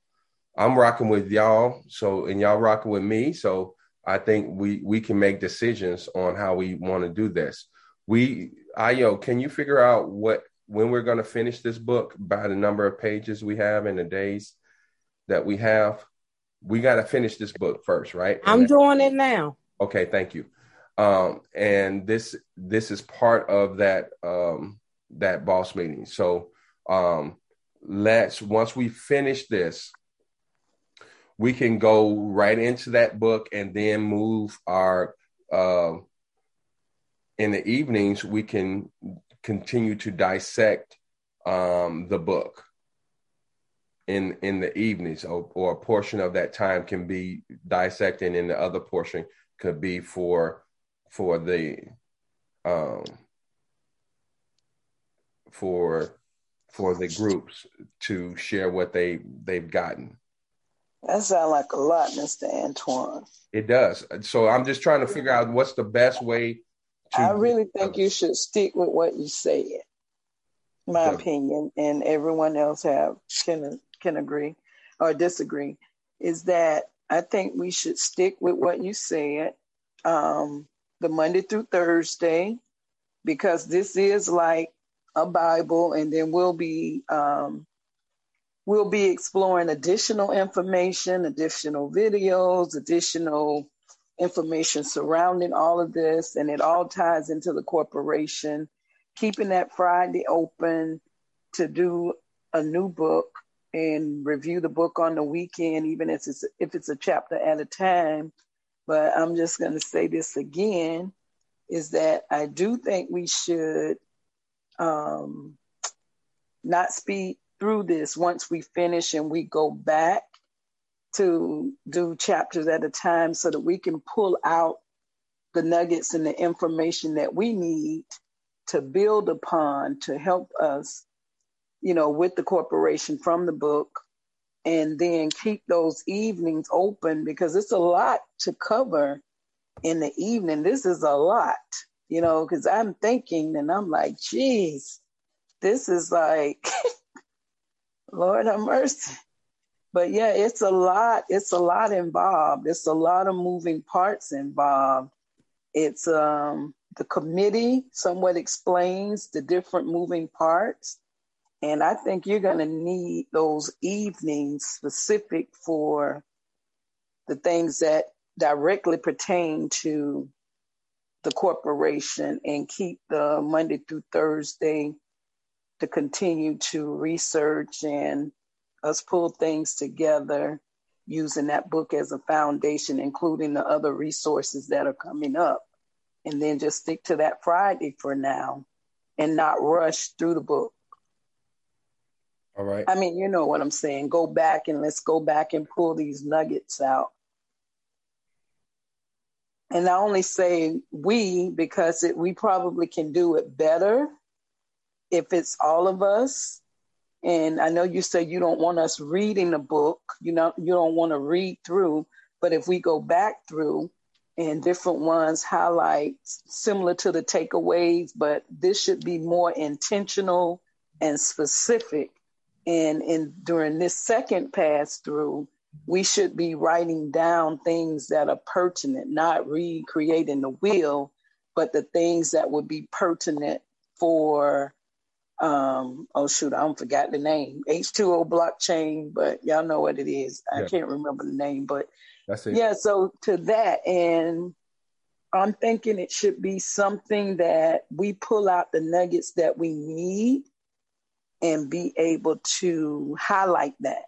Speaker 2: I'm rocking with y'all. So and y'all rocking with me. So I think we we can make decisions on how we want to do this. We, Ayo, can you figure out what when we're going to finish this book by the number of pages we have and the days that we have? we got to finish this book first, right?
Speaker 6: I'm doing it now.
Speaker 2: Okay, thank you. Um, and this this is part of that um, that boss meeting. So um, let's once we finish this, we can go right into that book and then move our uh, in the evenings we can continue to dissect um, the book in in the evenings or, or, a portion of that time can be dissecting and the other portion could be for for the um for for the groups to share what they they've gotten.
Speaker 5: That sounds like a lot mr antoine.
Speaker 2: It does. So i'm just trying to figure out what's the best way
Speaker 5: to i really think you should stick with what you said my opinion and everyone else have can can agree or disagree is that I think we should stick with what you said, um, the Monday through Thursday, because this is like a Bible, and then we'll be um, we'll be exploring additional information, additional videos, additional information surrounding all of this, and it all ties into the corporation. Keeping that Friday open to do a new book and review the book on the weekend, even if it's if it's a chapter at a time. But I'm just going to say this again: is that I do think we should um, not speed through this once we finish and we go back to do chapters at a time, so that we can pull out the nuggets and the information that we need to build upon to help us you know, with the corporation from the book and then keep those evenings open because it's a lot to cover in the evening. This is a lot, you know, because I'm thinking and I'm like, geez, this is like, Lord have mercy. But yeah, it's a lot. It's a lot involved. It's a lot of moving parts involved. It's um, the committee somewhat explains the different moving parts and I think you're going to need those evenings specific for the things that directly pertain to the corporation and keep the Monday through Thursday to continue to research and us pull things together using that book as a foundation, including the other resources that are coming up. And then just stick to that Friday for now and not rush through the book.
Speaker 2: All right.
Speaker 5: I mean, you know what I'm saying. Go back and let's go back and pull these nuggets out. And I only say we because it, we probably can do it better if it's all of us. And I know you say you don't want us reading a book, you know, you don't want to read through, but if we go back through and different ones highlight similar to the takeaways, but this should be more intentional and specific and in during this second pass through, we should be writing down things that are pertinent, not recreating the wheel, but the things that would be pertinent for um oh shoot, I don't forgot the name. H2O blockchain, but y'all know what it is. I can't remember the name, but. Yeah, so to that and I'm thinking it should be something that we pull out the nuggets that we need and be able to highlight that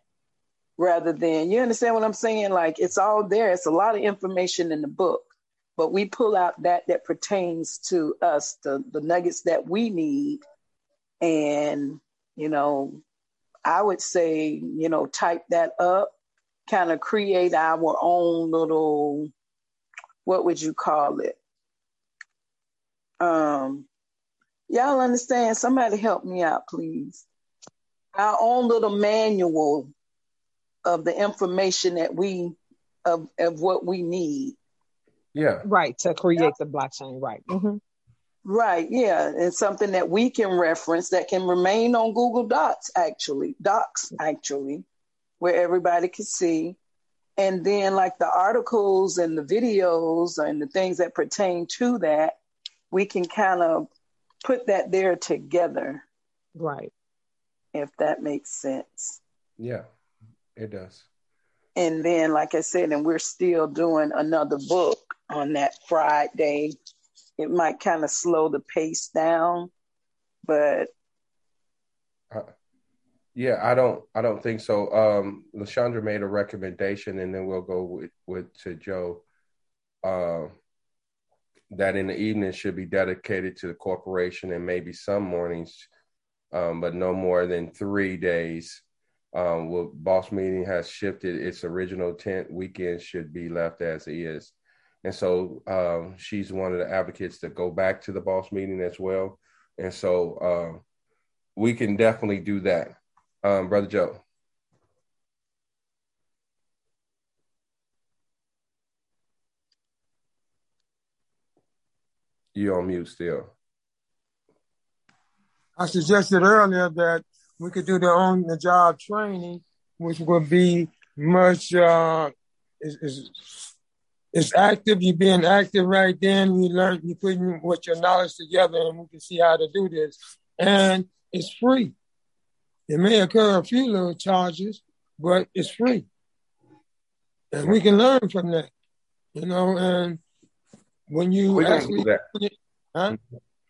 Speaker 5: rather than you understand what I'm saying? Like it's all there. It's a lot of information in the book, but we pull out that that pertains to us, the the nuggets that we need, and you know, I would say you know type that up, kind of create our own little, what would you call it? Um, y'all understand? Somebody help me out, please. Our own little manual of the information that we of of what we need.
Speaker 2: Yeah.
Speaker 4: Right to create yeah. the blockchain. Right. Mm-hmm.
Speaker 5: Right. Yeah, and something that we can reference that can remain on Google Docs. Actually, Docs actually, where everybody can see. And then, like the articles and the videos and the things that pertain to that, we can kind of put that there together.
Speaker 4: Right.
Speaker 5: If that makes sense.
Speaker 2: Yeah. It does.
Speaker 5: And then, like I said, and we're still doing another book on that Friday. It might kind of slow the pace down, but
Speaker 2: uh, yeah, I don't, I don't think so. Um, Lashandra made a recommendation, and then we'll go with, with to Joe. Uh, that in the evening should be dedicated to the corporation, and maybe some mornings, um, but no more than three days um, well, boss meeting has shifted its original tent. Weekend should be left as is. And so um, she's one of the advocates to go back to the boss meeting as well. And so uh, we can definitely do that. Um, Brother Joe. You're on mute still.
Speaker 3: I suggested earlier that we could do the on the job training, which would be much uh, is, is active. You're being active right then. You learn. You're putting what your knowledge together, and we can see how to do this. And it's free. It may occur a few little charges, but it's free, and we can learn from that. You know, and when you
Speaker 2: we're actually, do that. Huh?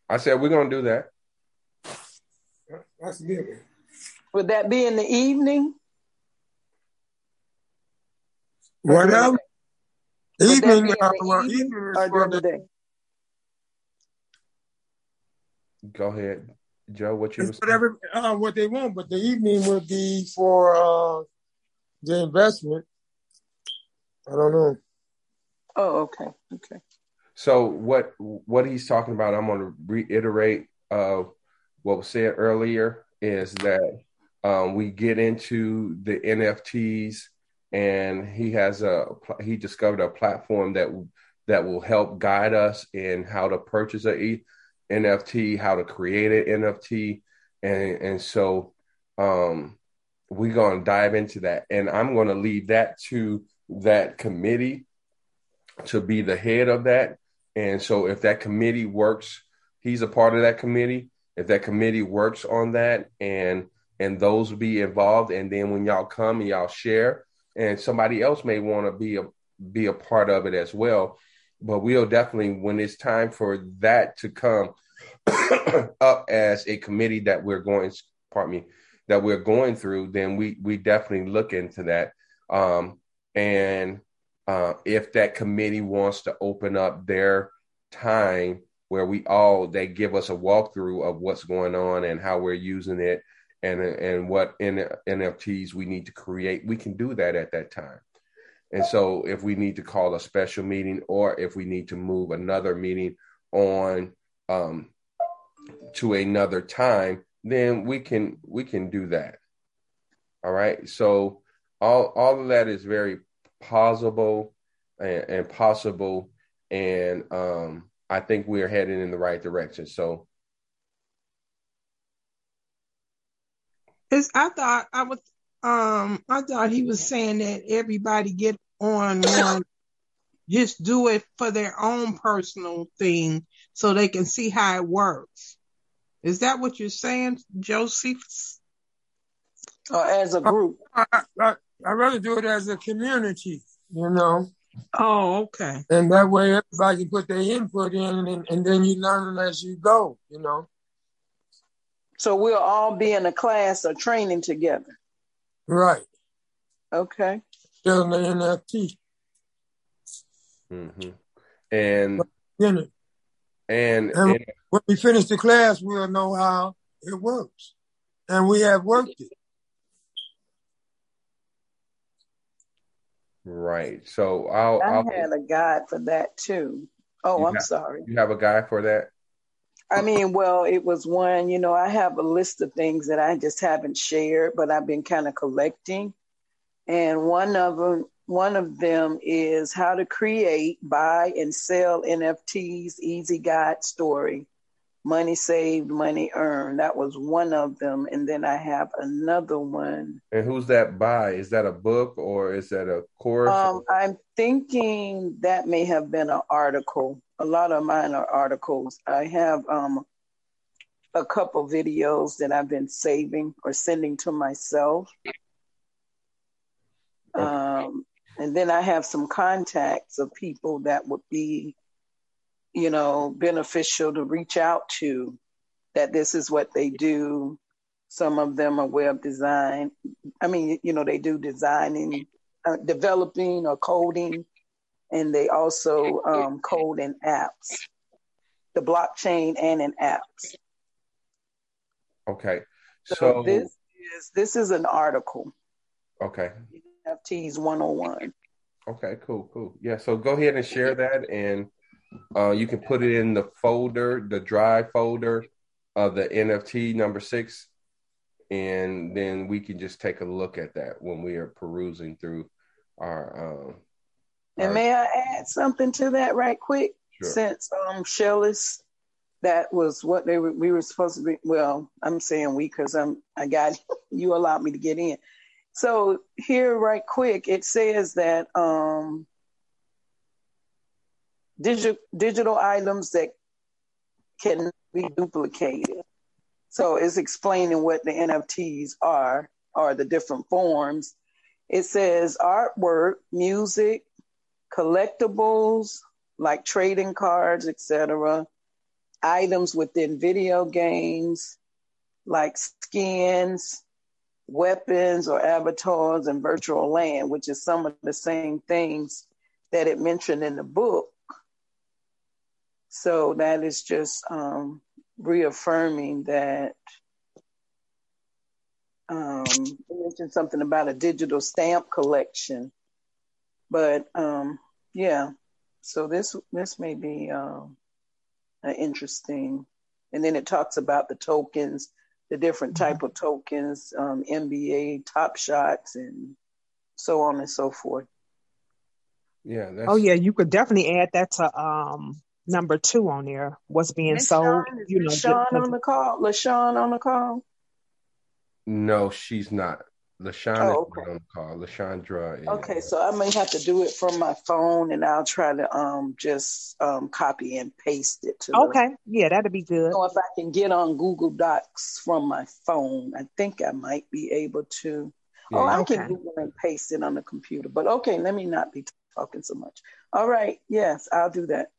Speaker 2: I said we're gonna do that.
Speaker 3: That's good.
Speaker 5: Would that be in the evening?
Speaker 3: Whatever. Evening, uh, well, evening is for the day.
Speaker 2: Go ahead, Joe. What you
Speaker 3: whatever uh, what they want, but the evening would be for uh, the investment. I don't know.
Speaker 5: Oh, okay, okay.
Speaker 2: So what what he's talking about, I'm going to reiterate uh, what was said earlier, is that um, we get into the NFTs, and he has a he discovered a platform that that will help guide us in how to purchase a NFT, how to create an NFT, and and so um, we're going to dive into that, and I'm going to leave that to that committee to be the head of that. And so if that committee works, he's a part of that committee. If that committee works on that and and those be involved. And then when y'all come and y'all share, and somebody else may want to be a be a part of it as well. But we'll definitely, when it's time for that to come up as a committee that we're going, pardon me, that we're going through, then we we definitely look into that. Um, and uh, if that committee wants to open up their time where we all they give us a walkthrough of what's going on and how we're using it and and what NFTs we need to create, we can do that at that time. And so, if we need to call a special meeting, or if we need to move another meeting on um, to another time, then we can we can do that. All right. So all all of that is very possible and, and possible, and um, I think we are heading in the right direction. So
Speaker 6: Cause I thought I was, um, I thought he was saying that everybody get on one, just do it for their own personal thing so they can see how it works. Is that what you're saying, Joseph?
Speaker 5: Or as a group?
Speaker 3: I, I, I rather do it as a community, you know.
Speaker 6: Oh, okay.
Speaker 3: And that way everybody can put their input in and, and then you learn as you go, you know.
Speaker 5: So we'll all be in a class or training together.
Speaker 3: Right.
Speaker 5: Okay.
Speaker 3: Building the NFT.
Speaker 2: Mm-hmm. And and,
Speaker 3: And
Speaker 2: and
Speaker 3: when we finish the class, we'll know how it works. And we have worked it.
Speaker 2: Right. So I'll,
Speaker 5: I
Speaker 2: I'll
Speaker 5: had a guide for that too. Oh, I'm
Speaker 2: have-
Speaker 5: sorry.
Speaker 2: you have a guy for that.
Speaker 5: I mean, well, it was one, you know, I have a list of things that I just haven't shared, but I've been kind of collecting. And one of them, one of them is how to create, buy, and sell NFTs. Easy guide story, money saved, money earned. That was one of them, and then I have another one.
Speaker 2: And who's that by? Is that a book or is that a course?
Speaker 5: Um, I'm thinking that may have been an article. A lot of mine are articles. I have um, a couple videos that I've been saving or sending to myself. Um, and then I have some contacts of people that would be, you know, beneficial to reach out to that this is what they do. Some of them are web design. I mean, you know, they do designing, uh, developing or coding, and they also um, code in apps, the blockchain and in apps.
Speaker 2: okay.
Speaker 5: So,
Speaker 2: So,
Speaker 5: this is this is an article,
Speaker 2: okay.
Speaker 5: NFTs 101.
Speaker 2: Okay, cool, cool. Yeah, so go ahead and share that and uh, you can put it in the folder, the drive folder of the NFT number six, and then we can just take a look at that when we are perusing through our um
Speaker 5: And
Speaker 2: our-
Speaker 5: may I add something to that right quick?
Speaker 2: Sure.
Speaker 5: Since um Shellis, that was what they were we were supposed to be well, I'm saying we because I'm I got you allowed me to get in. So here right quick, it says that um digital digital items that can be duplicated. So it's explaining what the NFTs are or the different forms. It says artwork, music, collectibles like trading cards, etc., items within video games like skins, weapons or avatars and virtual land, which is some of the same things that it mentioned in the book. So that is just um, reaffirming that um, it mentioned something about a digital stamp collection, but um, yeah. So this this may be um, an interesting, and then it talks about the tokens, the different type of tokens, um, NBA Top Shots, and so on and so forth.
Speaker 2: yeah, that's
Speaker 4: Oh yeah, you could definitely add that to um number two on there. What's being
Speaker 5: Miss
Speaker 4: sold,
Speaker 5: Shawn, is
Speaker 4: you know.
Speaker 5: Miss on the call? LaShawn on the call?
Speaker 2: no, she's not. LaShonda
Speaker 5: Oh,
Speaker 2: is on the call. LaShondra is
Speaker 5: Okay, so I may have to do it from my phone, and I'll try to um just um copy and paste it to. the-
Speaker 4: Okay, yeah, that'd be good.
Speaker 5: So if I can get on Google Docs from my phone. I think I might be able to.
Speaker 2: Yeah,
Speaker 5: oh, I
Speaker 4: Okay.
Speaker 5: can Google and paste it on the computer. But okay, let me not be talking so much. All right, yes, I'll do that.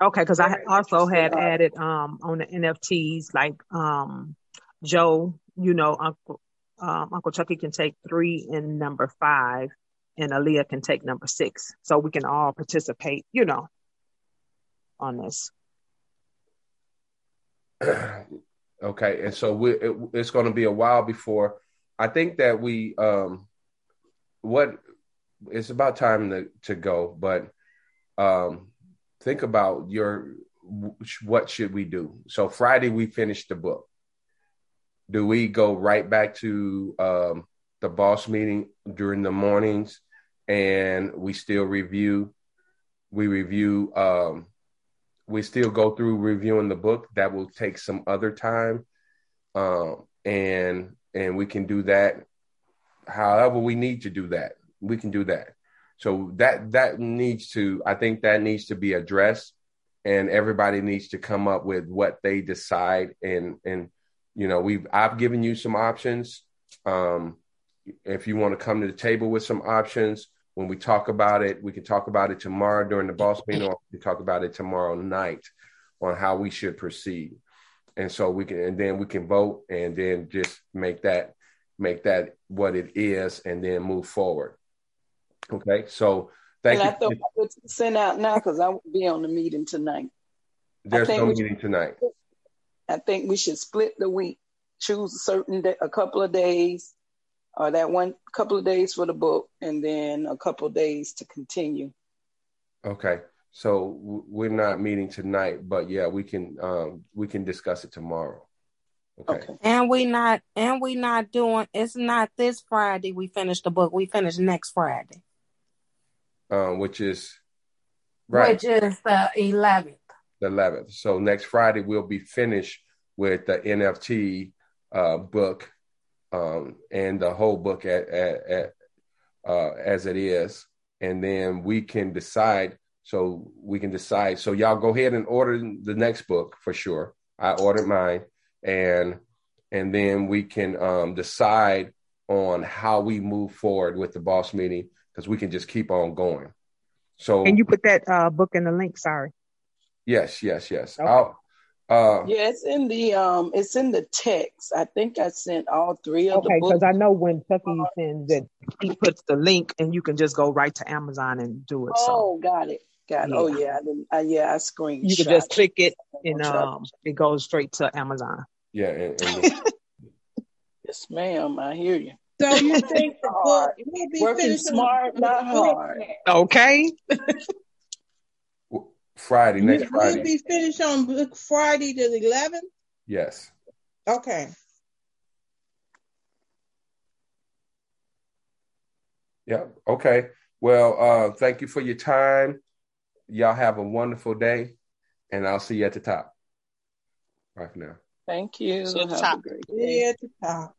Speaker 4: Okay, because I also had
Speaker 5: interesting
Speaker 4: added um on the NFTs like um Joe, you know, Uncle um, Uncle Chucky can take three and number five, and Aaliyah can take number six, so we can all participate, you know, on this.
Speaker 2: okay, and so we it, it's going to be a while before. I think that we um what it's about time to to go, but um think about your what should we do? So Friday we finished the book. Do we go right back to um the boss meeting during the mornings and we still review we review um we still go through reviewing the book that will take some other time um and and we can do that however we need to do that we can do that so that that needs to i think that needs to be addressed and everybody needs to come up with what they decide. And and you know, we've I've given you some options. Um, if you want to come to the table with some options, when we talk about it, we can talk about it tomorrow during the boss meeting, or we can talk about it tomorrow night on how we should proceed. And so we can, and then we can vote, and then just make that make that what it is, and then move forward. Okay, so thank
Speaker 5: and
Speaker 2: you.
Speaker 5: I thought I would send out now because I won't be on the meeting tonight.
Speaker 2: There's no meeting
Speaker 5: should-
Speaker 2: tonight.
Speaker 5: I think we should split the week, choose a certain day, a couple of days, or that one couple of days for the book, and then a couple of days to continue.
Speaker 2: Okay, so we're not meeting tonight, but yeah, we can um we can discuss it tomorrow. Okay.
Speaker 5: Okay.
Speaker 7: And we not and we not doing it's not this Friday we finish the book. We finish next Friday.
Speaker 2: Um, which is right
Speaker 7: Which is the eleventh.
Speaker 2: the 11th. So next Friday we'll be finished with the NFT uh book um and the whole book at at, at uh as it is, and then we can decide. So we can decide. So y'all go ahead and order the next book for sure. I ordered mine, and and then we can um, decide on how we move forward with the boss meeting because we can just keep on going. So
Speaker 4: Can you put that uh, book in the link? Sorry.
Speaker 2: yes, yes, yes.
Speaker 4: Okay.
Speaker 2: I'll, uh,
Speaker 5: Yeah, it's in the um, it's in the text. I think I sent all three of them
Speaker 4: Okay,
Speaker 5: the
Speaker 4: because. I know when Chucky sends it, he puts the link and you can just go right to Amazon and do it. So
Speaker 5: Oh, got it, got it. Oh
Speaker 4: Yeah.
Speaker 5: yeah, I didn't. Uh, yeah, I screenshot.
Speaker 4: you can just click it
Speaker 5: it.
Speaker 4: and um, it goes straight to Amazon.
Speaker 2: yeah, and, and
Speaker 5: Yes, ma'am. I hear you.
Speaker 6: So you think the book
Speaker 5: Hard.
Speaker 6: will be
Speaker 5: Working
Speaker 6: finished
Speaker 5: smart, not hard.
Speaker 4: Okay.
Speaker 2: Friday, next
Speaker 6: You will
Speaker 2: Friday.
Speaker 6: be finished on book Friday the 11th?
Speaker 2: Yes.
Speaker 6: Okay.
Speaker 2: Yeah. Okay. Well, uh, thank you for your time. Y'all have a wonderful day, and I'll see you at the top. Bye for now.
Speaker 5: Thank you.
Speaker 7: So
Speaker 5: Have a
Speaker 7: top.
Speaker 5: great day.
Speaker 6: Yeah, at the top.